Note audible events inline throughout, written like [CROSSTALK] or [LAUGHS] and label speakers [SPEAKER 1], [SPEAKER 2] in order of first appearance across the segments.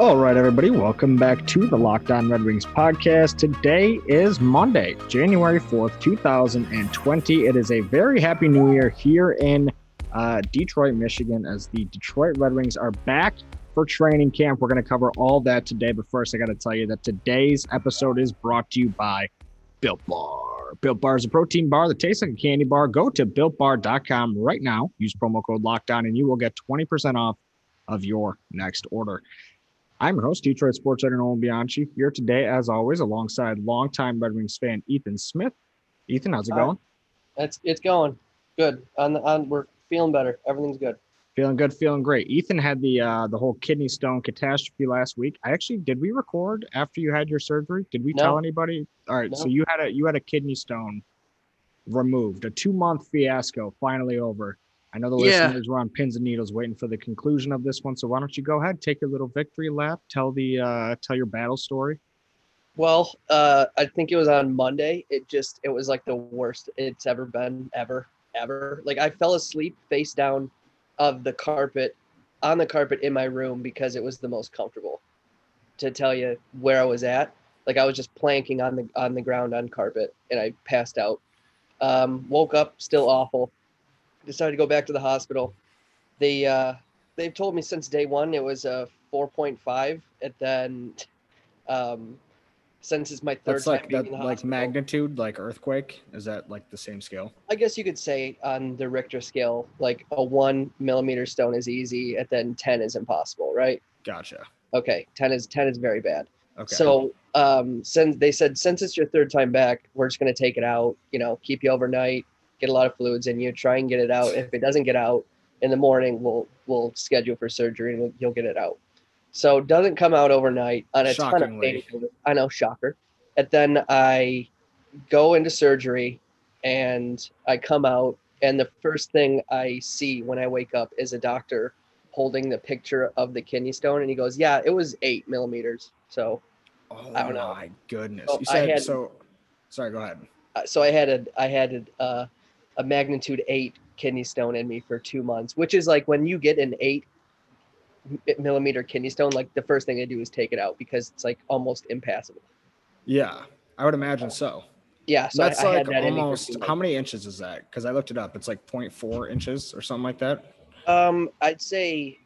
[SPEAKER 1] All right, everybody, welcome back to the Locked On Red Wings podcast. Today is Monday, January 4th, 2020. It is a very happy new year here in uh, Detroit, Michigan, as the Detroit Red Wings are back for training camp. We're going to cover all that today, but first, I got to tell you that today's episode is brought to you by Built Bar. Built Bar is a protein bar that tastes like a candy bar. Go to builtbar.com right now, use promo code LOCKDOWN, and you will get 20% off of your next order. I'm your host, Detroit Sports Editor Nolan Bianchi, here today, as always, alongside longtime Red Wings fan Ethan Smith. Ethan, how's it going?
[SPEAKER 2] It's it's going good. On the on, we're feeling better. Everything's good.
[SPEAKER 1] Feeling good, feeling great. Ethan had the uh, the whole kidney stone catastrophe last week. I actually did we record after you had your surgery? Did we
[SPEAKER 2] No.
[SPEAKER 1] tell anybody? All right, so you had a you had a kidney stone removed, a two month fiasco finally over. I know the
[SPEAKER 2] Yeah.
[SPEAKER 1] listeners were on pins and needles waiting for the conclusion of this one. So why don't you go ahead, take your little victory lap, tell the uh, tell your battle story.
[SPEAKER 2] Well, uh, I think it was on Monday. It just it was like the worst it's ever been ever ever. Like I fell asleep face down of the carpet on the carpet in my room because it was the most comfortable. To tell you where I was at, like I was just planking on the on the ground on carpet and I passed out. Um, woke up still awful. Decided to go back to the hospital. They uh, they've told me since day one it was a 4.5 and then um since it's my third
[SPEAKER 1] That's
[SPEAKER 2] time
[SPEAKER 1] like
[SPEAKER 2] being
[SPEAKER 1] that
[SPEAKER 2] in the
[SPEAKER 1] like
[SPEAKER 2] hospital,
[SPEAKER 1] magnitude, like earthquake. Is that like the same scale?
[SPEAKER 2] I guess you could say on the Richter scale, like a one millimeter stone is easy, and then ten is impossible, right?
[SPEAKER 1] Gotcha.
[SPEAKER 2] Okay, ten is ten is very bad.
[SPEAKER 1] Okay.
[SPEAKER 2] So um since they said since it's your third time back, we're just gonna take it out, you know, keep you overnight, get a lot of fluids in you, try and get it out. If it doesn't get out in the morning, we'll we'll schedule for surgery and you'll get it out. So it doesn't come out overnight on a ton of
[SPEAKER 1] Shockingly.
[SPEAKER 2] painkillers. I know, shocker. And then I go into surgery and I come out and the first thing I see when I wake up is a doctor holding the picture of the kidney stone and he goes, Yeah, it was eight millimeters. So
[SPEAKER 1] oh
[SPEAKER 2] I don't know.
[SPEAKER 1] my goodness.
[SPEAKER 2] So
[SPEAKER 1] you said
[SPEAKER 2] had-
[SPEAKER 1] so. Sorry. Go ahead.
[SPEAKER 2] uh, so I had a I had a, uh, a magnitude eight kidney stone in me for two months, which is like when you get an eight millimeter kidney stone, like the first thing I do is take it out because it's like almost impassable.
[SPEAKER 1] Yeah, I would imagine so.
[SPEAKER 2] Yeah, so
[SPEAKER 1] That's
[SPEAKER 2] I, I
[SPEAKER 1] like
[SPEAKER 2] had that in me for
[SPEAKER 1] almost how many inches is that? Because I looked it up. It's like 0.4 inches or something like that.
[SPEAKER 2] Um, I'd say,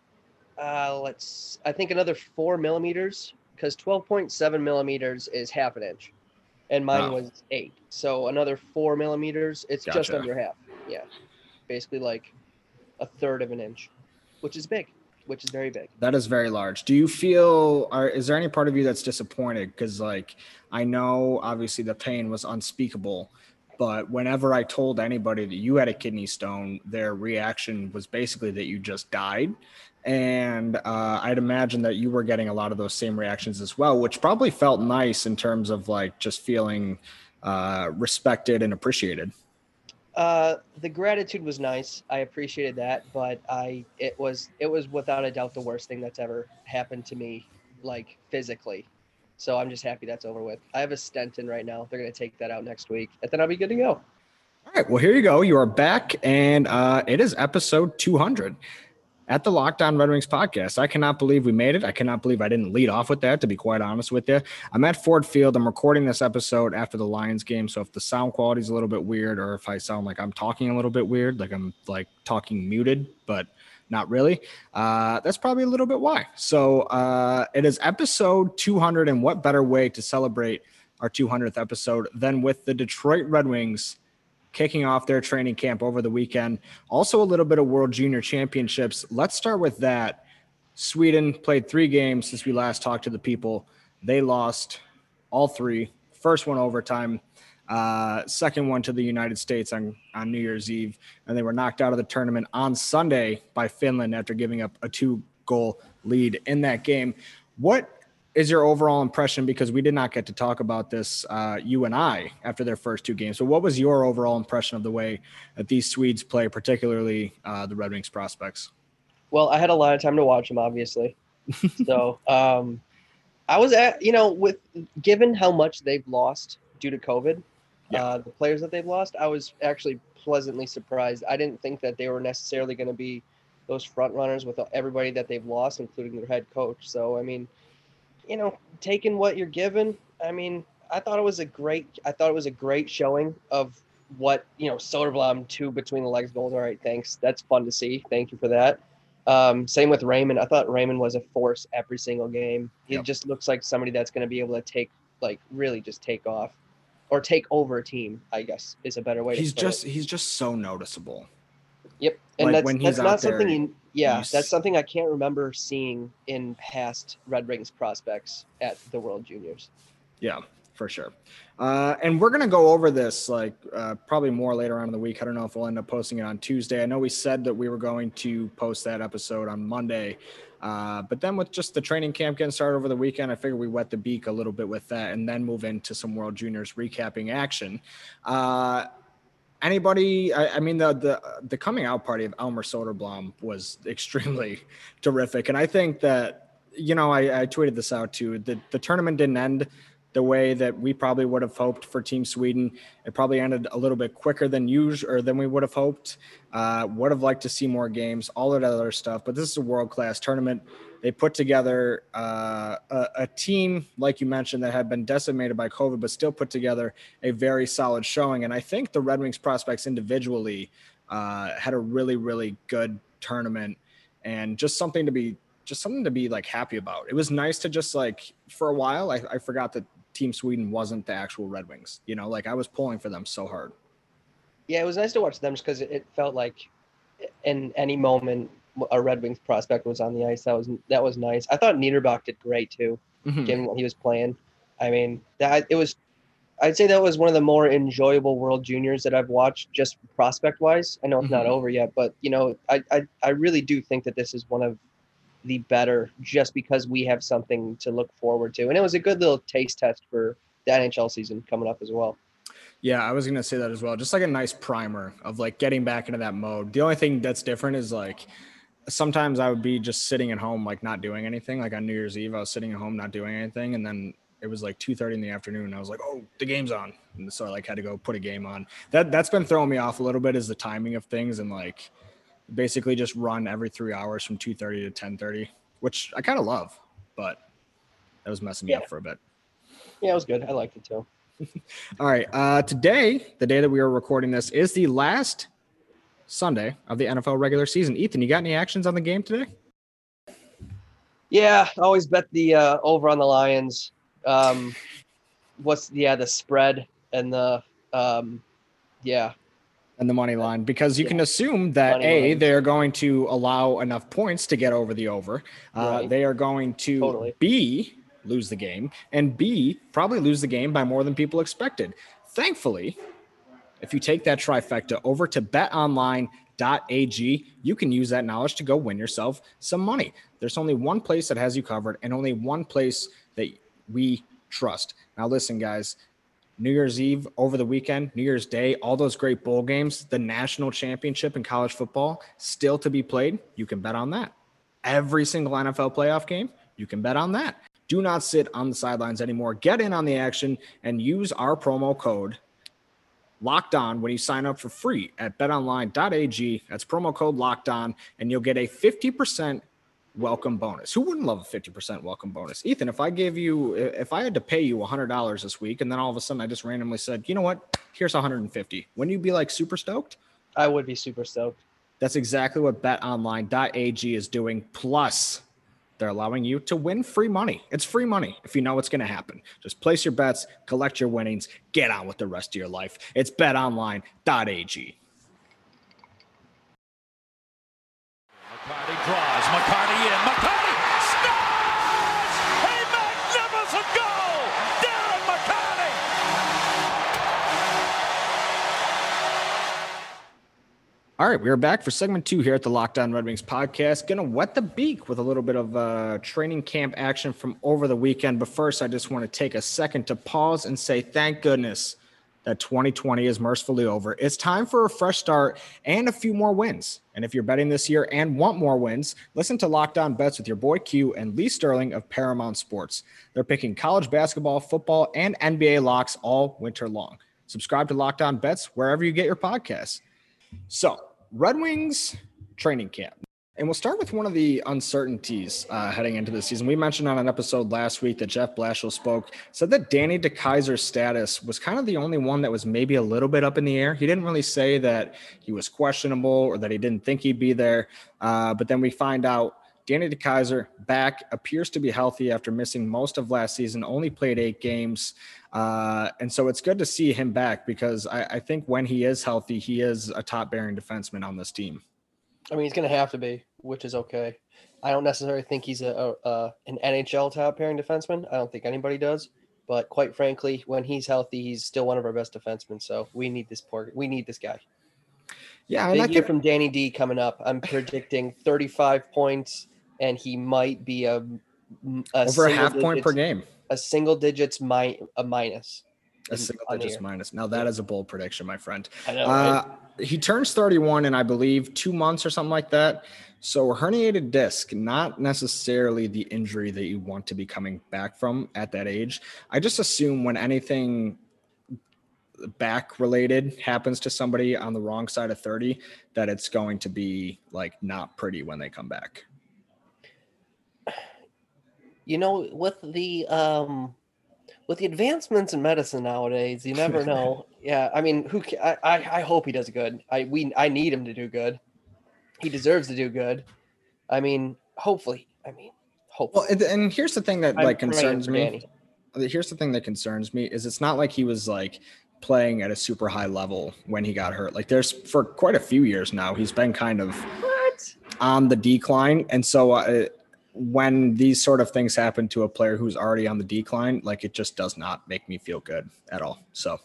[SPEAKER 2] uh, let's. I think another four millimeters because twelve point seven millimeters is half an inch, and mine
[SPEAKER 1] Oh.
[SPEAKER 2] was eight. So another four millimeters. It's just under half. Yeah, basically like a third of an inch, which is big, which is very big.
[SPEAKER 1] That is very large. Do you feel? Are is there any part of you that's disappointed? Because like I know obviously the pain was unspeakable, but whenever I told anybody that you had a kidney stone, their reaction was basically that you just died. And uh, I'd imagine that you were getting a lot of those same reactions as well, which probably felt nice in terms of like just feeling uh, respected and appreciated.
[SPEAKER 2] Uh, the gratitude was nice. I appreciated that, but I it was it was without a doubt the worst thing that's ever happened to me, like physically. So I'm just happy that's over with. I have a stent in right now. They're gonna take that out next week, and then I'll be good to go.
[SPEAKER 1] All right. Well, here you go. You are back, and uh, it is episode 200 at the Locked On Red Wings podcast. I cannot believe we made it. I cannot believe I didn't lead off with that, to be quite honest with you. I'm at Ford Field. I'm recording this episode after the Lions game. So if the sound quality is a little bit weird, or if I sound like I'm talking a little bit weird, like I'm like talking muted, but not really, uh, that's probably a little bit why. So uh, it is episode 200. And what better way to celebrate our 200th episode than with the Detroit Red Wings? Kicking off their training camp over the weekend. Also, a little bit of World Junior Championships. Let's start with that. Sweden played three games since we last talked to the people. They lost all three. First one overtime, uh, second one to the United States on, on New Year's Eve. And they were knocked out of the tournament on Sunday by Finland after giving up a two goal lead in that game. What is your overall impression? Because we did not get to talk about this, uh, you and I, after their first two games. So, what was your overall impression of the way that these Swedes play, particularly uh, the Red Wings prospects?
[SPEAKER 2] Well, I had a lot of time to watch them, obviously. [LAUGHS] so, um, I was at, you know, with given how much they've lost due to COVID,
[SPEAKER 1] Yeah.
[SPEAKER 2] uh, the players that they've lost, I was actually pleasantly surprised. I didn't think that they were necessarily going to be those front runners with everybody that they've lost, including their head coach. So, I mean, you know, taking what you're given, I mean, I thought it was a great, I thought it was a great showing of what, you know, Soderblom two between the legs goals. All right, thanks. That's fun to see. Thank you for that. Um, same with Raymond. I thought Raymond was a force every single game. He
[SPEAKER 1] Yep.
[SPEAKER 2] just looks like somebody that's going to be able to take, like, really just take off or take over a team. I guess is a better way.
[SPEAKER 1] He's just
[SPEAKER 2] it.
[SPEAKER 1] he's just so noticeable.
[SPEAKER 2] Yep, and
[SPEAKER 1] like,
[SPEAKER 2] that's that's not something. You, yeah,
[SPEAKER 1] you
[SPEAKER 2] that's something I can't remember seeing in past Red Wings prospects at the World Juniors.
[SPEAKER 1] Yeah, for sure. Uh, and we're gonna go over this like uh, probably more later on in the week. I don't know if we'll end up posting it on Tuesday. I know we said that we were going to post that episode on Monday, uh, but then with just the training camp getting started over the weekend, I figured we wet the beak a little bit with that, and then move into some World Juniors recapping action. Anybody? I, I mean, the the the coming out party of Elmer Soderblom was extremely [LAUGHS] terrific, and I think that you know I, I tweeted this out too. The the tournament didn't end the way that we probably would have hoped for Team Sweden. It probably ended a little bit quicker than usual or than we would have hoped. Uh, would have liked to see more games, all that other stuff. But this is a world class tournament. They put together uh, a, a team, like you mentioned, that had been decimated by COVID, but still put together a very solid showing. And I think the Red Wings prospects individually uh, had a really, really good tournament and just something to be just something to be like happy about. It was nice to just like for a while, I, I forgot that Team Sweden wasn't the actual Red Wings. You know, like I was pulling for them so hard.
[SPEAKER 2] Yeah, it was nice to watch them just because it felt like in any moment a Red Wings prospect was on the ice. That was that was nice. I thought Niederbach did great too,
[SPEAKER 1] Mhm.
[SPEAKER 2] given what he was playing. I mean, that it was. I'd say that was one of the more enjoyable World Juniors that I've watched, just prospect wise. I know it's not
[SPEAKER 1] Mhm.
[SPEAKER 2] over yet, but you know, I, I I really do think that this is one of the better, just because we have something to look forward to, and it was a good little taste test for the NHL season coming up as well.
[SPEAKER 1] Yeah, I was gonna say that as well. Just like a nice primer of like getting back into that mode. The only thing that's different is like sometimes I would be just sitting at home, like not doing anything. Like on New Year's Eve, I was sitting at home not doing anything, and then it was like two thirty in the afternoon. And I was like, "Oh, the game's on!" And so I like had to go put a game on. That that's been throwing me off a little bit is the timing of things and like basically just run every three hours from two thirty to ten thirty, which I kind of love, but that was messing me
[SPEAKER 2] Yeah.
[SPEAKER 1] up for a bit.
[SPEAKER 2] Yeah, it was good. I liked it too. [LAUGHS]
[SPEAKER 1] All right. Uh, today, the day that we are recording this, is the last Sunday of the NFL regular season. Ethan, you got any actions on the game today?
[SPEAKER 2] Yeah, I always bet the uh, over on the Lions. Um, what's yeah the spread and the um, yeah
[SPEAKER 1] And the money line, because you
[SPEAKER 2] Yeah.
[SPEAKER 1] can assume that
[SPEAKER 2] Money
[SPEAKER 1] A,
[SPEAKER 2] lines.
[SPEAKER 1] they're going to allow enough points to get over the over. Uh,
[SPEAKER 2] Right.
[SPEAKER 1] They are going to
[SPEAKER 2] Totally.
[SPEAKER 1] B, lose the game, and B, probably lose the game by more than people expected. Thankfully, if you take that trifecta over to betonline.ag, you can use that knowledge to go win yourself some money. There's only one place that has you covered and only one place that we trust. Now, listen, guys, New Year's Eve over the weekend, New Year's Day, all those great bowl games, the national championship in college football still to be played. You can bet on that. Every single NFL playoff game, you can bet on that. Do not sit on the sidelines anymore. Get in on the action and use our promo code locked on when you sign up for free at betonline.ag. That's promo code locked on, and you'll get a 50% welcome bonus. Who wouldn't love a 50% welcome bonus? Ethan, if I gave you, if I had to pay you $100 this week, and then all of a sudden I just randomly said, you know what, here's 150, wouldn't you be like super stoked?
[SPEAKER 2] I would be super stoked.
[SPEAKER 1] That's exactly what betonline.ag is doing. Plus, they're allowing you to win free money. It's free money if you know what's going to happen. Just place your bets, collect your winnings, get on with the rest of your life. It's betonline.ag. All right, we are back for segment two here at the Locked On Red Wings podcast. Gonna wet the beak with a little bit of uh, training camp action from over the weekend. But first, I just want to take a second to pause and say thank goodness that 2020 is mercifully over. It's time for a fresh start and a few more wins. And if you're betting this year and want more wins, listen to Locked On Bets with your boy Q and Lee Sterling of Paramount Sports. They're picking college basketball, football, and NBA locks all winter long. Subscribe to Locked On Bets wherever you get your podcasts. So, Red Wings training camp. And we'll start with one of the uncertainties uh, heading into the season. We mentioned on an episode last week that Jeff Blashill spoke, said that Danny DeKeyser's status was kind of the only one that was maybe a little bit up in the air. He didn't really say that he was questionable or that he didn't think he'd be there. Uh, but then we find out Danny DeKeyser back appears to be healthy after missing most of last season, only played eight games. Uh, and so it's good to see him back because I, I think when he is healthy, he is a top pairing defenseman on this team.
[SPEAKER 2] I mean, he's going to have to be, which is okay. I don't necessarily think he's a, a, a an NHL top pairing defenseman. I don't think anybody does. But quite frankly, when he's healthy, he's still one of our best defensemen. So we need this poor, we need this guy.
[SPEAKER 1] Yeah,
[SPEAKER 2] Big year from Danny D coming up. I'm predicting 35 points, and he might be a,
[SPEAKER 1] a over a half point per game.
[SPEAKER 2] A single digits mi- a minus.
[SPEAKER 1] A single digits minus. Now that is a bold prediction, my friend.
[SPEAKER 2] I know. Right?
[SPEAKER 1] Uh, he turns 31 in I believe two months or something like that. So herniated disc, not necessarily the injury that you want to be coming back from at that age. I just assume when anything back related happens to somebody on the wrong side of 30 that it's going to be like not pretty when they come back
[SPEAKER 2] you know with the um with the advancements in medicine nowadays you never [LAUGHS] know. Yeah i mean who I, I hope he does good. I we i need him to do good. He deserves to do good. I mean hopefully i mean hopefully.
[SPEAKER 1] well and here's the thing that like concerns me. Danny. here's the thing that concerns me is it's not like he was like playing at a super high level when he got hurt. Like there's for quite a few years now he's been kind of
[SPEAKER 2] what?
[SPEAKER 1] on the decline. And so uh, when these sort of things happen to a player who's already on the decline, like it just does not make me feel good at all. So,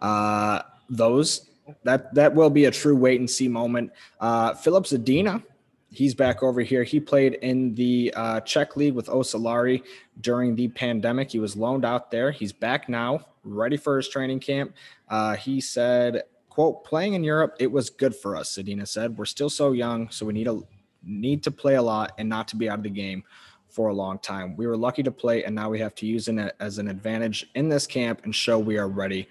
[SPEAKER 1] uh, those that that will be a true wait and see moment. Uh, Filip Zadina, he's back over here. He played in the uh, Czech league with Oceláři during the pandemic. He was loaned out there. He's back now, ready for his training camp. Uh, he said, "quote Playing in Europe, it was good for us." Zadina said, "We're still so young, so we need a need to play a lot and not to be out of the game for a long time. We were lucky to play, and now we have to use it as an advantage in this camp and show we are ready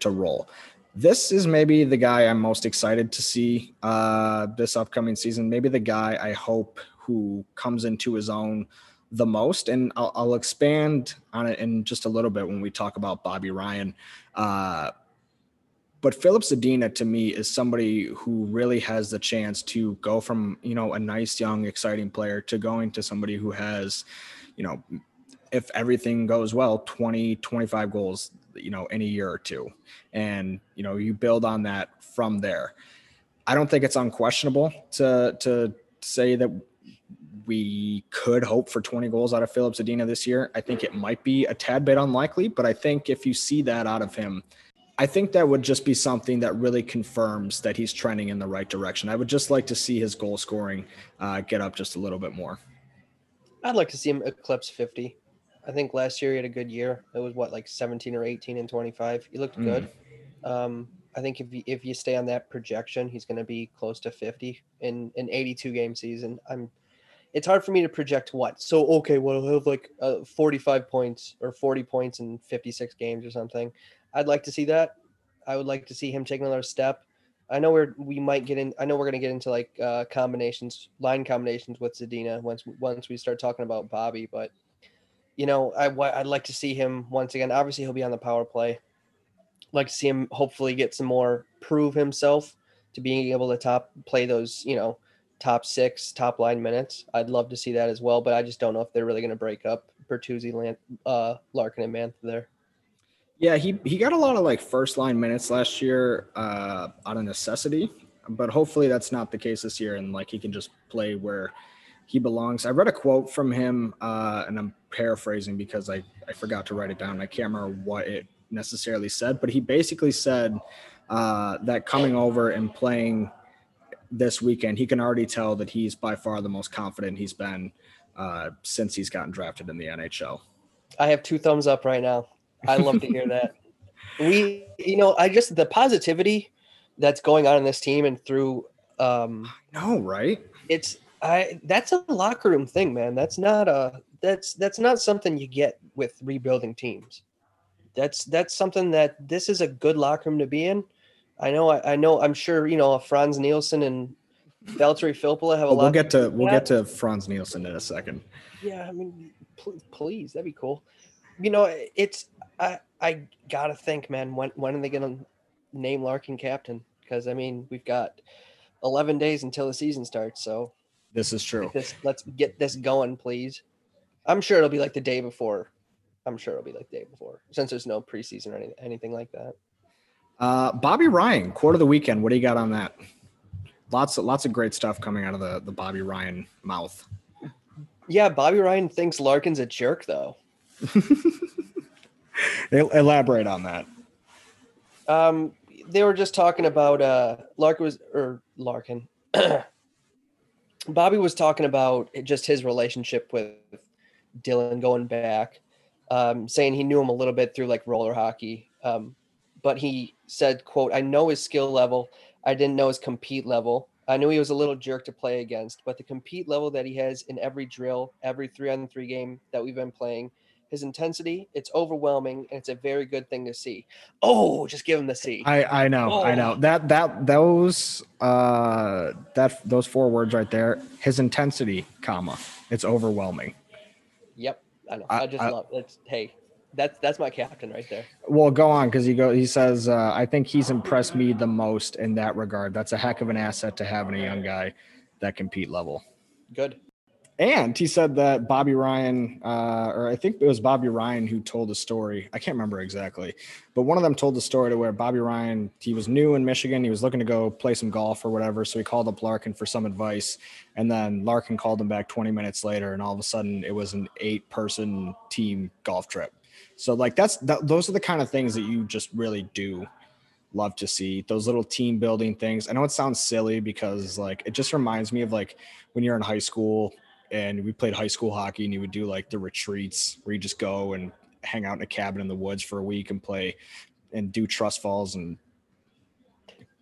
[SPEAKER 1] to roll. This is maybe the guy I'm most excited to see uh, this upcoming season. Maybe the guy I hope who comes into his own the most. And I'll, I'll expand on it in just a little bit when we talk about Bobby Ryan. Uh, but Filip Zadina to me is somebody who really has the chance to go from, you know, a nice, young, exciting player to going to somebody who has, you know, if everything goes well, 20, 25 goals, you know, in a year or two. And, you know, you build on that from there. I don't think it's unquestionable to to say that we could hope for 20 goals out of Filip Zadina this year. I think it might be a tad bit unlikely, but I think if you see that out of him, I think that would just be something that really confirms that he's trending in the right direction. I would just like to see his goal scoring uh, get up just a little bit more.
[SPEAKER 2] I'd like to see him eclipse 50. I think last year he had a good year. It was what like 17 or 18 and 25. He looked good. Mm. Um, I think if you, if you stay on that projection, he's going to be close to 50 in an 82 game season. I'm. It's hard for me to project what. So okay, well he'll have like uh, 45 points or 40 points in 56 games or something. I'd like to see that. I would like to see him take another step. I know we're we might get in. I know we're gonna get into like uh, combinations, line combinations with Zadina once once we start talking about Bobby. But you know, I I'd like to see him once again. Obviously, he'll be on the power play. like to see him hopefully get some more prove himself to being able to top play those you know top six top line minutes. I'd love to see that as well, but I just don't know if they're really going to break up Bertuzzi, uh, Larkin, and Mantha there.
[SPEAKER 1] Yeah, he he got a lot of like first line minutes last year uh, out of necessity, but hopefully that's not the case this year, and like he can just play where he belongs. I read a quote from him, uh, and I'm paraphrasing because I I forgot to write it down. I can't remember what it necessarily said, but he basically said uh, that coming over and playing this weekend, he can already tell that he's by far the most confident he's been uh, since he's gotten drafted in the NHL.
[SPEAKER 2] I have two thumbs up right now. I love to hear [LAUGHS] that. We, you know, I just the positivity that's going on in this team and through um
[SPEAKER 1] No, right?
[SPEAKER 2] it's I that's a locker room thing, man. That's not a that's that's not something you get with rebuilding teams. That's that's something that this is a good locker room to be in. I know I, I know I'm sure you know Frans Nielsen and Valtteri Filppula have a
[SPEAKER 1] Well,
[SPEAKER 2] lot.
[SPEAKER 1] we'll get to we'll
[SPEAKER 2] Yeah.
[SPEAKER 1] get to Frans Nielsen in a second.
[SPEAKER 2] Yeah, I mean, pl- please, that'd be cool. You know, it's I I gotta think, man. When when are they gonna name Larkin captain? Because I mean, we've got eleven days until the season starts. So
[SPEAKER 1] This is true.
[SPEAKER 2] this, let's get this going, please. I'm sure it'll be like the day before. I'm sure it'll be like the day before, since there's no preseason or any, anything like that.
[SPEAKER 1] Uh, Bobby Ryan, quarter of the weekend. What do you got on that? Lots of lots of great stuff coming out of the the Bobby Ryan mouth.
[SPEAKER 2] Yeah, Bobby Ryan thinks Larkin's a jerk, though.
[SPEAKER 1] El- Elaborate on that.
[SPEAKER 2] Um, they were just talking about uh, Larkin was or Larkin. [CLEARS THROAT] Bobby was talking about just his relationship with Dylan going back, um, saying he knew him a little bit through like roller hockey. Um, but he said, "quote I know his skill level. I didn't know his compete level. I knew he was a little jerk to play against, but the compete level that he has in every drill, every three on three game that we've been playing, his intensity, it's overwhelming, and it's a very good thing to see. Oh, just give him the C.
[SPEAKER 1] I I know I know
[SPEAKER 2] Oh.
[SPEAKER 1] that that those uh that those four words right there. His intensity, comma. It's overwhelming.
[SPEAKER 2] Yep, I know.
[SPEAKER 1] I-
[SPEAKER 2] I, just
[SPEAKER 1] I-
[SPEAKER 2] love it's hey, that's that's my captain right there.
[SPEAKER 1] Well, go on because he go. He says, uh, "I think he's impressed me the most in that regard. That's a heck of an asset to have in a young guy that compete level."
[SPEAKER 2] Good.
[SPEAKER 1] And he said that Bobby Ryan, uh, or I think it was Bobby Ryan who told the story. I can't remember exactly, but one of them told the story to where Bobby Ryan, he was new in Michigan. He was looking to go play some golf or whatever. So he called up Larkin for some advice. And then Larkin called him back 20 minutes later. And all of a sudden it was an eight person team golf trip. So, like, that's that, those are the kind of things that you just really do love to see those little team building things. I know it sounds silly because, like, it just reminds me of like when you're in high school and we played high school hockey and you would do like the retreats where you just go and hang out in a cabin in the woods for a week and play and do trust falls and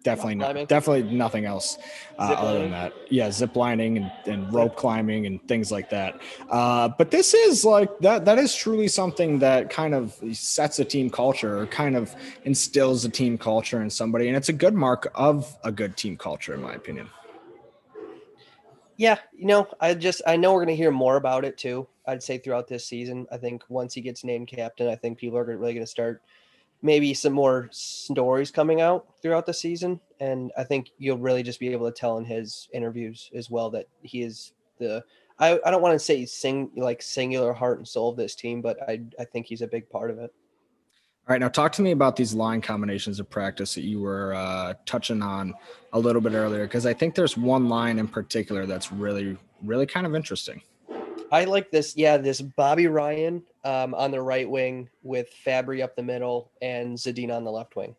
[SPEAKER 1] definitely not, definitely nothing else uh, other than that. Yeah zip lining and, and rope climbing and things like that. Uh, but this is like that that is truly something that kind of sets a team culture or kind of instills a team culture in somebody and it's a good mark of a good team culture in my opinion
[SPEAKER 2] Yeah, you know, I just I know we're gonna hear more about it too. I'd say throughout this season. I think once he gets named captain, I think people are really gonna start maybe some more stories coming out throughout the season. And I think you'll really just be able to tell in his interviews as well that he is the I, I don't want to say sing like singular heart and soul of this team, but I I think he's a big part of it.
[SPEAKER 1] All right, now talk to me about these line combinations of practice that you were uh, touching on a little bit earlier, because I think there's one line in particular that's really, really kind of interesting.
[SPEAKER 2] I like this. Yeah, this Bobby Ryan um, on the right wing with Fabbri up the middle and Zadina on the left wing.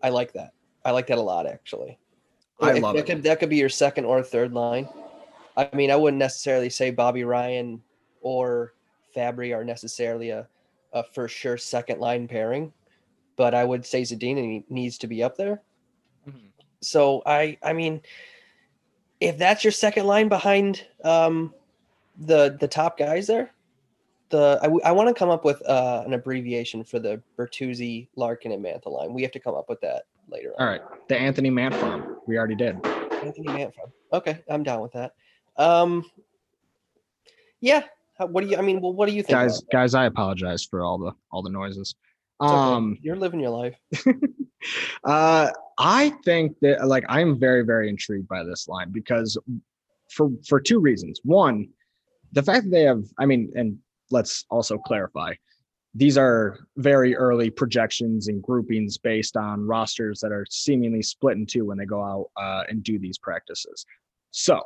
[SPEAKER 2] I like that. I like that a lot, actually.
[SPEAKER 1] I love
[SPEAKER 2] that
[SPEAKER 1] it.
[SPEAKER 2] Could, that could be your second or third line. I mean, I wouldn't necessarily say Bobby Ryan or Fabbri are necessarily a, a for sure second line pairing, but I would say Zadina needs to be up there. So I, I mean, if that's your second line behind um, the the top guys there, the I, want to come up with uh, an abbreviation for the Bertuzzi, Larkin, and Mantha line. We have to come up with that later.
[SPEAKER 1] All
[SPEAKER 2] on.
[SPEAKER 1] right, the Anthony Mant farm, we already did.
[SPEAKER 2] Anthony Mantha. Okay, I'm down with that. Um, yeah. What do you? I mean, well, what do you think?
[SPEAKER 1] Guys, guys, I apologize for all the all the noises.
[SPEAKER 2] that? It's okay.
[SPEAKER 1] Um,
[SPEAKER 2] you're living your life. [LAUGHS]
[SPEAKER 1] Uh, I think that like I'm very very intrigued by this line because for for two reasons. One, the fact that they have, I mean, and let's also clarify, these are very early projections and groupings based on rosters that are seemingly split in two when they go out uh, and do these practices. So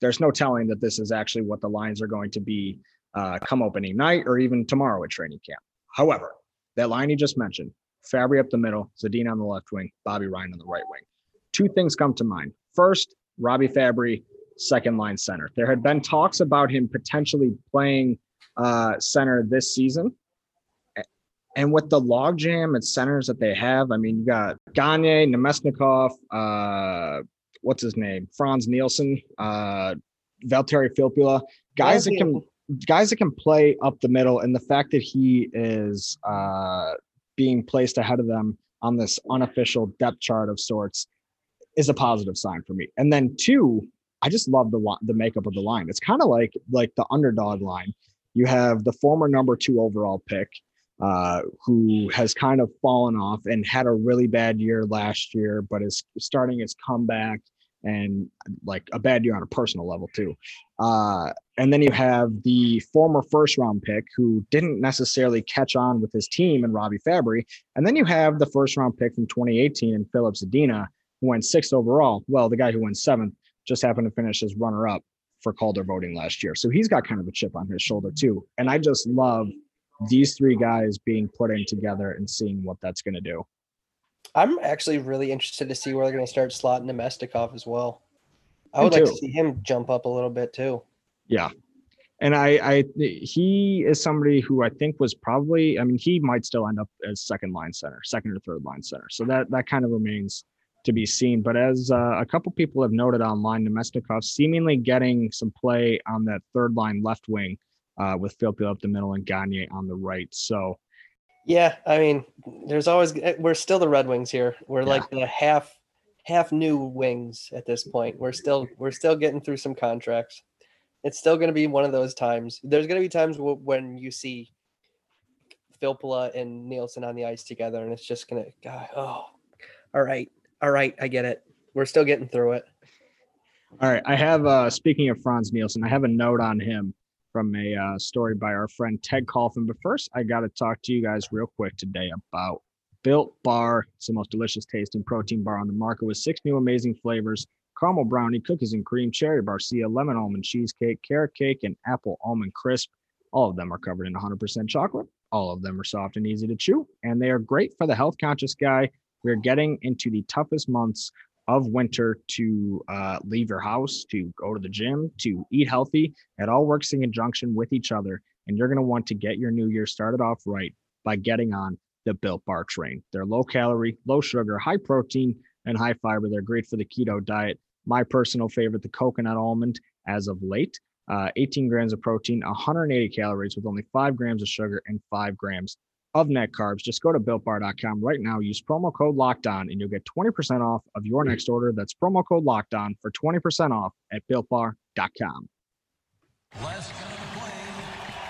[SPEAKER 1] there's no telling that this is actually what the lines are going to be uh, come opening night or even tomorrow at training camp. However, that line you just mentioned, Fabbri up the middle, Zadina on the left wing, Bobby Ryan on the right wing. Two things come to mind. First, Robbie Fabbri, second line center. There had been talks about him potentially playing uh, center this season. And with the logjam at centers that they have, I mean, you got Gagne, Namestnikov, uh, what's his name? Frans Nielsen, uh, Valtteri Filppula, guys that can guys that can play up the middle, and the fact that he is uh, being placed ahead of them on this unofficial depth chart of sorts is a positive sign for me. And then two, I just love the the makeup of the line. It's kind of like like the underdog line. You have the former number two overall pick, uh, who has kind of fallen off and had a really bad year last year, but is starting his comeback and like a bad year on a personal level too. Uh, and then you have the former first round pick who didn't necessarily catch on with his team and Robbie Fabbri. And then you have the first round pick from 2018 and Filip Zadina, who went sixth overall. Well, the guy who went seventh just happened to finish as runner up for Calder voting last year. So he's got kind of a chip on his shoulder too. And I just love these three guys being put in together and seeing what that's going to do.
[SPEAKER 2] I'm actually really interested to see where they're going to start slotting Namestnikov as well. I would like to see him jump up a little bit too.
[SPEAKER 1] Yeah. And I, I, he is somebody who I think was probably, I mean, he might still end up as second line center, second or third line center. So that, that kind of remains to be seen. But as uh, a couple people have noted online, Namestnikov seemingly getting some play on that third line left wing uh, with Philip up the middle and Gagne on the right. So
[SPEAKER 2] Yeah, I mean, there's always eh, we're still the Red Wings here. We're
[SPEAKER 1] Yeah.
[SPEAKER 2] like the half half new wings at this point. We're still we're still getting through some contracts. It's still going to be one of those times. There's going to be times w- when you see Filppula and Nielsen on the ice together, and it's just going to, God, oh, all right, all right, I get it. We're still getting through it.
[SPEAKER 1] All right. I have, uh, speaking of Frans Nielsen, I have a note on him from a uh, story by our friend Ted Kulfan. But first, I got to talk to you guys real quick today about Built Bar. It's the most delicious tasting protein bar on the market with six new amazing flavors caramel brownie, cookies and cream, cherry barcia, lemon almond cheesecake, carrot cake, and apple almond crisp. All of them are covered in 100% chocolate. All of them are soft and easy to chew, and they are great for the health conscious guy. We're getting into the toughest months of winter to uh, leave your house, to go to the gym, to eat healthy. It all works in conjunction with each other. And you're going to want to get your new year started off right by getting on the Built Bar train. They're low calorie, low sugar, high protein, and high fiber. They're great for the keto diet. My personal favorite, the coconut almond, as of late. Uh, 18 grams of protein, 180 calories with only five grams of sugar and five grams of net carbs. Just go to builtbar.com right now. Use promo code locked on and you'll get 20% off of your next order. That's promo code locked on for 20% off at builtbar.com.
[SPEAKER 3] Last guy to play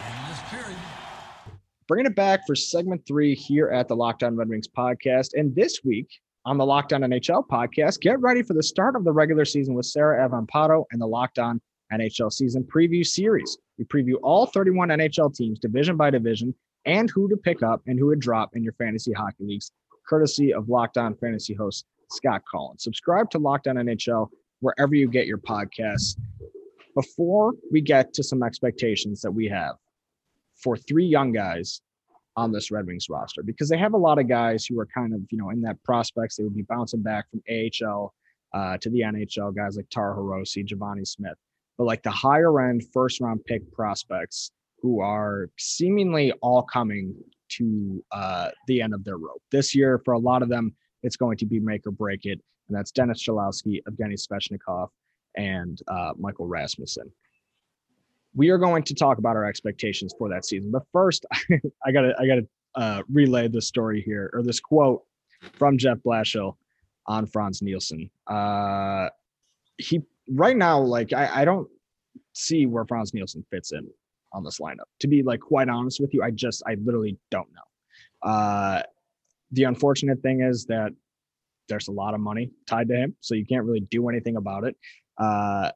[SPEAKER 3] in this period.
[SPEAKER 1] Bringing it back for segment three here at the Lockdown On Red Wings podcast. And this week on the Locked On NHL podcast, get ready for the start of the regular season with Sarah Avampado and the Locked On NHL season preview series. We preview all 31 NHL teams, division by division, and who to pick up and who to drop in your fantasy hockey leagues, courtesy of Locked On fantasy host Scott Collins. Subscribe to Locked On NHL wherever you get your podcasts. Before we get to some expectations that we have for three young guys on this Red Wings roster, because they have a lot of guys who are kind of, you know, in that prospects, they would be bouncing back from AHL uh, to the NHL, guys like Taro Hirose, Givani Smith, but like the higher end first round pick prospects who are seemingly all coming to uh, the end of their rope. This year, for a lot of them, it's going to be make or break it. And that's Dennis Cholowski, Evgeny Svechnikov, and uh, Michael Rasmussen. We are going to talk about our expectations for that season. But first, [LAUGHS] I gotta I gotta uh, relay this story here or this quote from Jeff Blashill on Frans Nielsen. Uh, he right now, like I, I don't see where Frans Nielsen fits in on this lineup. To be like quite honest with you, I just I literally don't know. Uh, the unfortunate thing is that there's a lot of money tied to him, so you can't really do anything about it. Uh,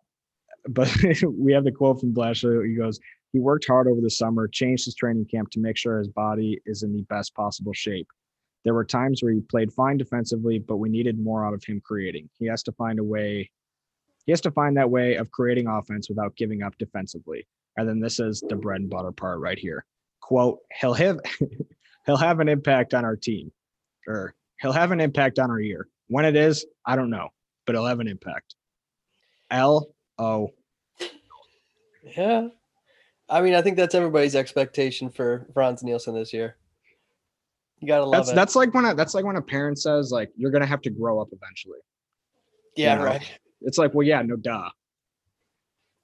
[SPEAKER 1] but [LAUGHS] we have the quote from Blashill. He goes, "He worked hard over the summer, changed his training camp to make sure his body is in the best possible shape. There were times where he played fine defensively, but we needed more out of him creating. He has to find a way. He has to find that way of creating offense without giving up defensively. And then this is the bread and butter part right here. Quote, he'll have [LAUGHS] he'll have an impact on our team. Or he'll have an impact on our year. When it is, I don't know, but he'll have an impact. L O.
[SPEAKER 2] Yeah. I mean, I think that's everybody's expectation for Frans Nielsen this year. You gotta love
[SPEAKER 1] That's
[SPEAKER 2] it.
[SPEAKER 1] that's like when a, that's like when a parent says like you're gonna have to grow up eventually.
[SPEAKER 2] yeah,
[SPEAKER 1] you know,
[SPEAKER 2] right.
[SPEAKER 1] It's like well yeah no duh.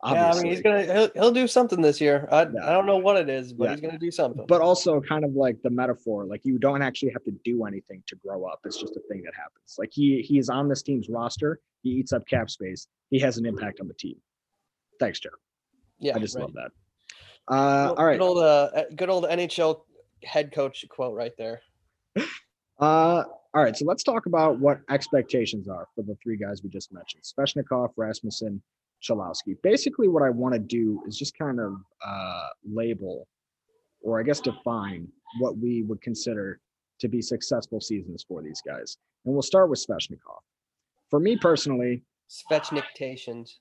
[SPEAKER 2] Yeah, I mean, he's gonna he'll, he'll do something this year. I,
[SPEAKER 1] Yeah.
[SPEAKER 2] I don't know what it is, but
[SPEAKER 1] Yeah.
[SPEAKER 2] he's gonna do something.
[SPEAKER 1] but also kind of like the metaphor like you don't actually have to do anything to grow up it's just a thing that happens like he he is on this team's roster he eats up cap space he has an impact on the team thanks joe
[SPEAKER 2] yeah,
[SPEAKER 1] i just
[SPEAKER 2] right.
[SPEAKER 1] love that uh
[SPEAKER 2] Good-
[SPEAKER 1] all right
[SPEAKER 2] Good old, uh, good old NHL head coach quote right there. [LAUGHS]
[SPEAKER 1] uh all right so let's talk about what expectations are for the three guys we just mentioned svechnikov rasmussen Chalowski. basically what i want to do is just kind of uh label or i guess define what we would consider to be successful seasons for these guys and we'll start with svechnikov for me personally
[SPEAKER 2] Svechniktations.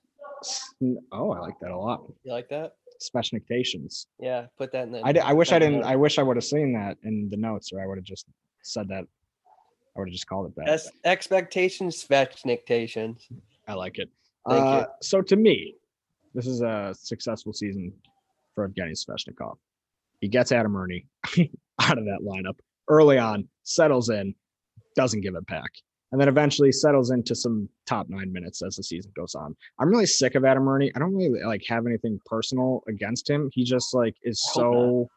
[SPEAKER 1] oh i like that a lot
[SPEAKER 2] You like that?
[SPEAKER 1] sveshniktations
[SPEAKER 2] Yeah, put that in the.
[SPEAKER 1] I, wish I didn't
[SPEAKER 2] below.
[SPEAKER 1] i wish i would have seen that in the notes or i would have just said that i would have just called it that
[SPEAKER 2] Es- expectations, Svechniktations.
[SPEAKER 1] I like it.
[SPEAKER 2] Thank you.
[SPEAKER 1] uh, So to me, this is a successful season for Evgeny Svechnikov. He gets Adam Erne [LAUGHS] out of that lineup early on, settles in, doesn't give it back, and then eventually settles into some top nine minutes as the season goes on. I'm really sick of Adam Erne. I don't really like have anything personal against him. He just like is so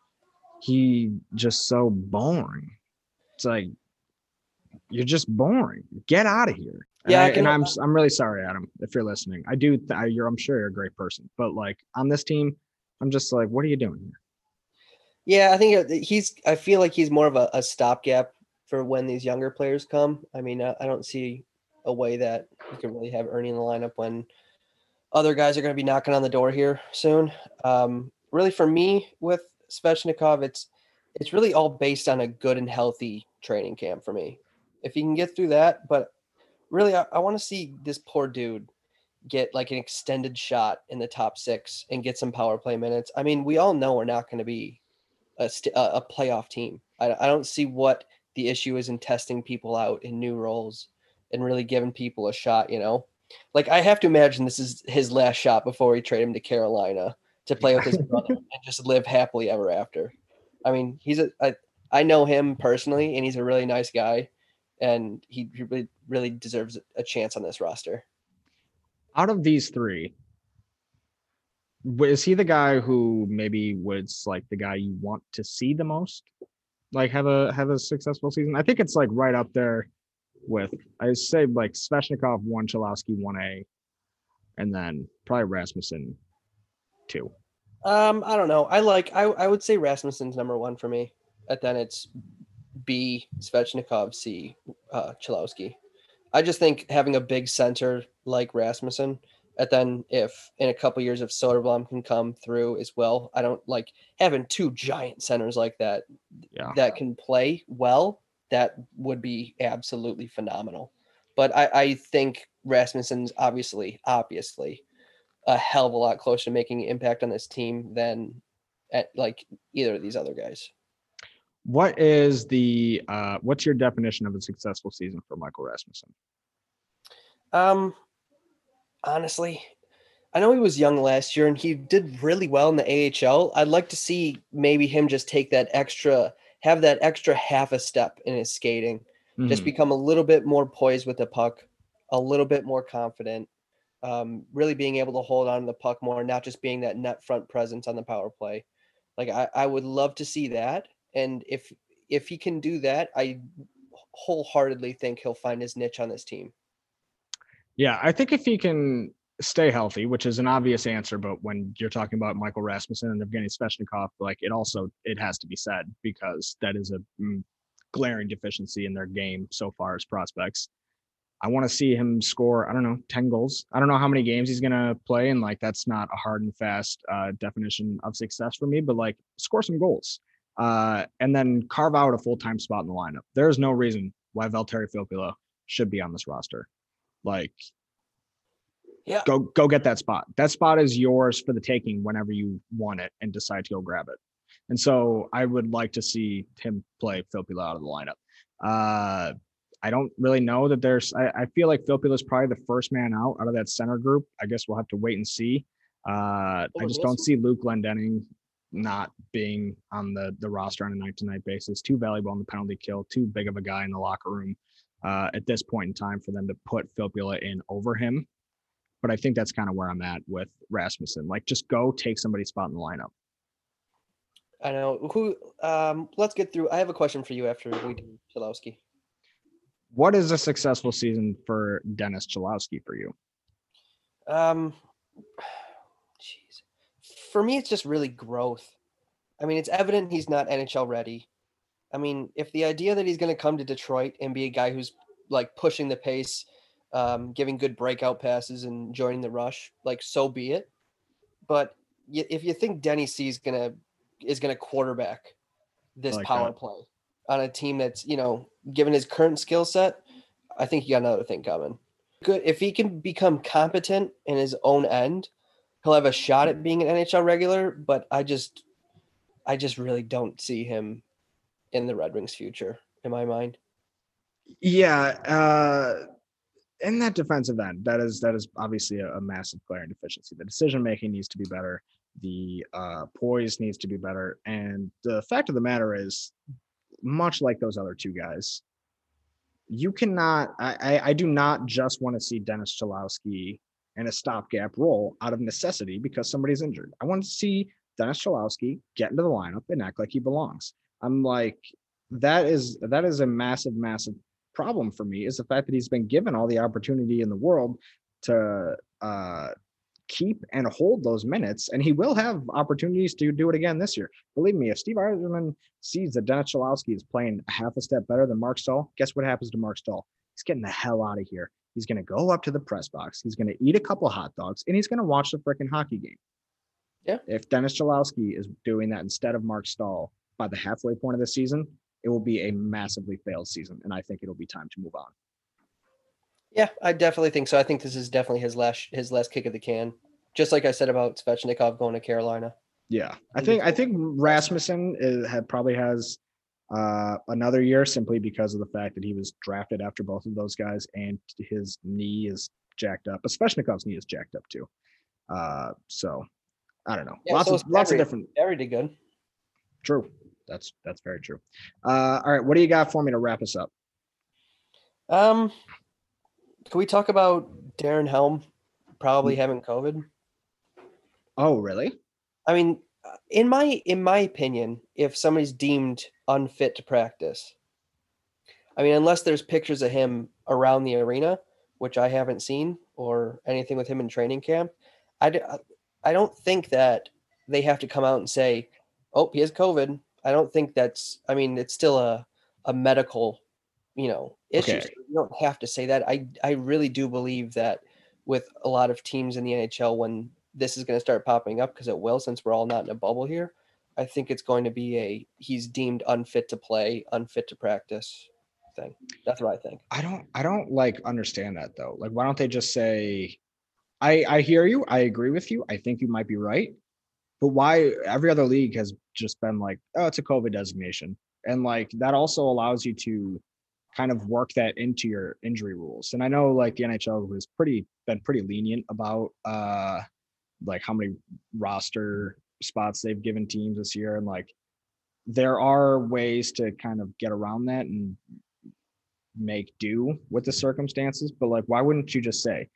[SPEAKER 1] he just so boring. It's like you're just boring. Get out of here. And
[SPEAKER 2] Yeah, I,
[SPEAKER 1] I and I'm I'm really sorry, Adam, if you're listening. I do. I, you're. I'm sure you're a great person, but like on this team, I'm just like, what are you doing here?
[SPEAKER 2] Yeah, I think he's. I feel like he's more of a, a stopgap for when these younger players come. I mean, I, I don't see a way that you can really have Erne in the lineup when other guys are going to be knocking on the door here soon. Um, really, for me with Svechnikov, it's it's really all based on a good and healthy training camp for me. If he can get through that, but really, I, I want to see this poor dude get like an extended shot in the top six and get some power play minutes. I mean, we all know we're not going to be a, st- a a playoff team. I, I don't see what the issue is in testing people out in new roles and really giving people a shot. You know, like I have to imagine this is his last shot before we trade him to Carolina to play with his brother [LAUGHS] and just live happily ever after. I mean, he's a I, I know him personally, and he's a really nice guy, and he he really, really deserves a chance on this roster.
[SPEAKER 1] Out of these three, is he the guy who maybe was like the guy you want to see the most? Like have a have a successful season? I think it's like right up there with I say like Svechnikov one, Cholowski one A, and then probably Rasmussen two.
[SPEAKER 2] Um, I don't know. I like I I would say Rasmussen's number one for me. And then it's B Svechnikov, C uh Cholowski. I just think having a big center like Rasmussen, and then if in a couple years if Soderblom can come through as well, I don't like having two giant centers like that
[SPEAKER 1] Yeah.
[SPEAKER 2] that can play well. That would be absolutely phenomenal. But I, I think Rasmussen's obviously, obviously a hell of a lot closer to making an impact on this team than at like either of these other guys.
[SPEAKER 1] What is the uh what's your definition of a successful season for Michael Rasmussen?
[SPEAKER 2] Um, honestly, I know he was young last year and he did really well in the AHL. I'd like to see maybe him just take that extra, have that extra half a step in his skating, just
[SPEAKER 1] Mhm.
[SPEAKER 2] become a little bit more poised with the puck, a little bit more confident, um, really being able to hold on to the puck more, not just being that net front presence on the power play. Like I, I would love to see that, and if if he can do that, I wholeheartedly think he'll find his niche on this team.
[SPEAKER 1] Yeah, I think if he can stay healthy, which is an obvious answer, but when you're talking about Michael Rasmussen and Evgeny Svechnikov, like it also it has to be said because that is a mm, glaring deficiency in their game so far as prospects. I want to see him score, I don't know, 10 goals. I don't know how many games he's going to play and like that's not a hard and fast uh definition of success for me, but like score some goals. Uh and then carve out a full-time spot in the lineup. There is no reason why Valtteri Filppula should be on this roster. Like
[SPEAKER 2] Yeah.
[SPEAKER 1] go go get that spot. That spot is yours for the taking whenever you want it and decide to go grab it. And so I would like to see him play Filppula out of the lineup. Uh, I don't really know that there's. I, I feel like Filppula is probably the first man out out of that center group. I guess we'll have to wait and see. Uh, I just don't see Luke Glendening not being on the the roster on a night to night basis. Too valuable on the penalty kill. Too big of a guy in the locker room uh, at this point in time for them to put Filppula in over him. But I think that's kind of where I'm at with Rasmussen. Like, just go take somebody's spot in the lineup.
[SPEAKER 2] I know who. Um, let's get through. I have a question for you after we do Cholowski.
[SPEAKER 1] What is a successful season for Dennis Cholowski for you?
[SPEAKER 2] Um, for me, it's just really growth. I mean, it's evident he's not NHL ready. I mean, if the idea that he's going to come to Detroit and be a guy who's like pushing the pace, um, giving good breakout passes and joining the rush, like so be it. But y- if you think Denny C is gonna is gonna quarterback this
[SPEAKER 1] like
[SPEAKER 2] power
[SPEAKER 1] that.
[SPEAKER 2] play on a team that's you know given his current skill set, I think you got another thing coming. Good if he can become competent in his own end, he'll have a shot at being an NHL regular. But I just, I just really don't see him in the Red Wings' future in my mind.
[SPEAKER 1] Yeah, uh, in that defensive end, that is that is obviously a, a massive glaring deficiency. The decision making needs to be better. The uh, poise needs to be better. And the fact of the matter is, much like those other two guys, you cannot. I, I, I do not just want to see Dennis Cholowski in a stopgap role out of necessity because somebody's injured. I want to see Dennis Cholowski get into the lineup and act like he belongs. I'm like, that is that is a massive, massive problem for me is the fact that he's been given all the opportunity in the world to uh, keep and hold those minutes, and he will have opportunities to do it again this year. Believe me, if Steve Yzerman sees that Dennis Cholowski is playing half a step better than Marc Staal, guess what happens to Marc Staal? He's getting the hell out of here. He's going to go up to the press box. He's going to eat a couple hot dogs, and he's going to watch the freaking hockey game.
[SPEAKER 2] Yeah.
[SPEAKER 1] If Dennis Cholowski is doing that instead of Marc Staal by the halfway point of the season, it will be a massively failed season, and I think it'll be time to move on.
[SPEAKER 2] Yeah, I definitely think so. I think this is definitely his last his last kick of the can. Just like I said about Svechnikov going to Carolina.
[SPEAKER 1] Yeah, I think I think Rasmussen uh, is, had probably has uh, another year simply because of the fact that he was drafted after both of those guys, and his knee is jacked up. Svechnikov's knee is jacked up too. Uh, so I don't know.
[SPEAKER 2] Yeah,
[SPEAKER 1] lots
[SPEAKER 2] so
[SPEAKER 1] of lots of different.
[SPEAKER 2] Did good.
[SPEAKER 1] True. That's that's very true. Uh, all right, what do you got for me to wrap us up?
[SPEAKER 2] Um, can we talk about Darren Helm probably
[SPEAKER 1] Mm.
[SPEAKER 2] having COVID?
[SPEAKER 1] Oh, really?
[SPEAKER 2] I mean, in my in my opinion, if somebody's deemed unfit to practice, I mean, unless there's pictures of him around the arena, which I haven't seen, or anything with him in training camp, I, d- uh, I don't think that they have to come out and say, "Oh, he has COVID." I don't think that's. I mean, it's still a a medical, you know, issue.
[SPEAKER 1] Okay.
[SPEAKER 2] so You don't have to say that. I I really do believe that with a lot of teams in the NHL, when this is going to start popping up because it will, since we're all not in a bubble here. I think it's going to be a he's deemed unfit to play, unfit to practice thing. That's what I think.
[SPEAKER 1] I don't I don't like understand that though. Like why don't they just say I I hear you. I agree with you. I think you might be right. But why every other league has just been like, oh, it's a COVID designation. And like that also allows you to kind of work that into your injury rules. And I know like the NHL was pretty been pretty lenient about uh like how many roster spots they've given teams this year and like there are ways to kind of get around that and make do with the circumstances but like why wouldn't you just say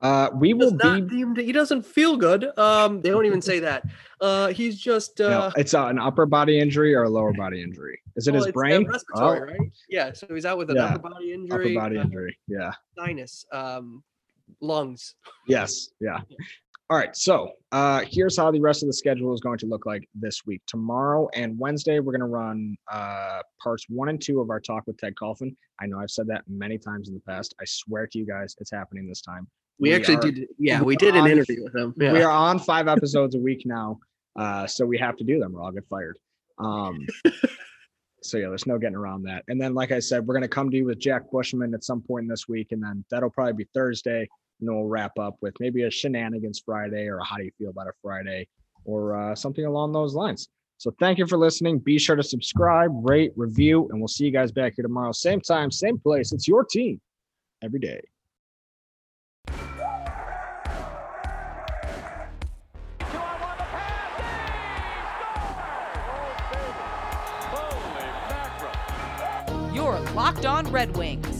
[SPEAKER 1] uh we will be
[SPEAKER 2] deemed, he doesn't feel good. Um, they don't even say [LAUGHS] that. Uh, he's just
[SPEAKER 1] you know, it's uh, an upper body injury or a lower body injury is it
[SPEAKER 2] well,
[SPEAKER 1] his
[SPEAKER 2] uh,
[SPEAKER 1] brain
[SPEAKER 2] respiratory,
[SPEAKER 1] Oh,
[SPEAKER 2] right? Yeah, so he's out with an
[SPEAKER 1] Yeah,
[SPEAKER 2] upper body injury,
[SPEAKER 1] upper body
[SPEAKER 2] uh,
[SPEAKER 1] injury yeah
[SPEAKER 2] sinus, um, lungs.
[SPEAKER 1] Yes. Yeah. [LAUGHS] All right. So uh here's how the rest of the schedule is going to look like this week. Tomorrow and Wednesday, we're going to run uh parts one and two of our talk with Ted Coughlin. I know I've said that many times in the past. I swear to you guys, it's happening this time.
[SPEAKER 2] We,
[SPEAKER 1] We
[SPEAKER 2] actually
[SPEAKER 1] are-
[SPEAKER 2] did. Yeah,
[SPEAKER 1] we
[SPEAKER 2] did an interview with him. Yeah.
[SPEAKER 1] We are on five episodes a week now. Uh so we have to do them or I'll get fired. Um [LAUGHS] so yeah, there's no getting around that. And then, like I said, we're gonna come to you with Jack Bushman at some point this week, and then that'll probably be Thursday. And then we'll wrap up with maybe a shenanigans Friday or a how do you feel about a Friday or uh, something along those lines. So thank you for listening. Be sure to subscribe, rate, review, and we'll see you guys back here tomorrow. Same time, same place. It's your team every day.
[SPEAKER 4] Your Locked On Red Wings,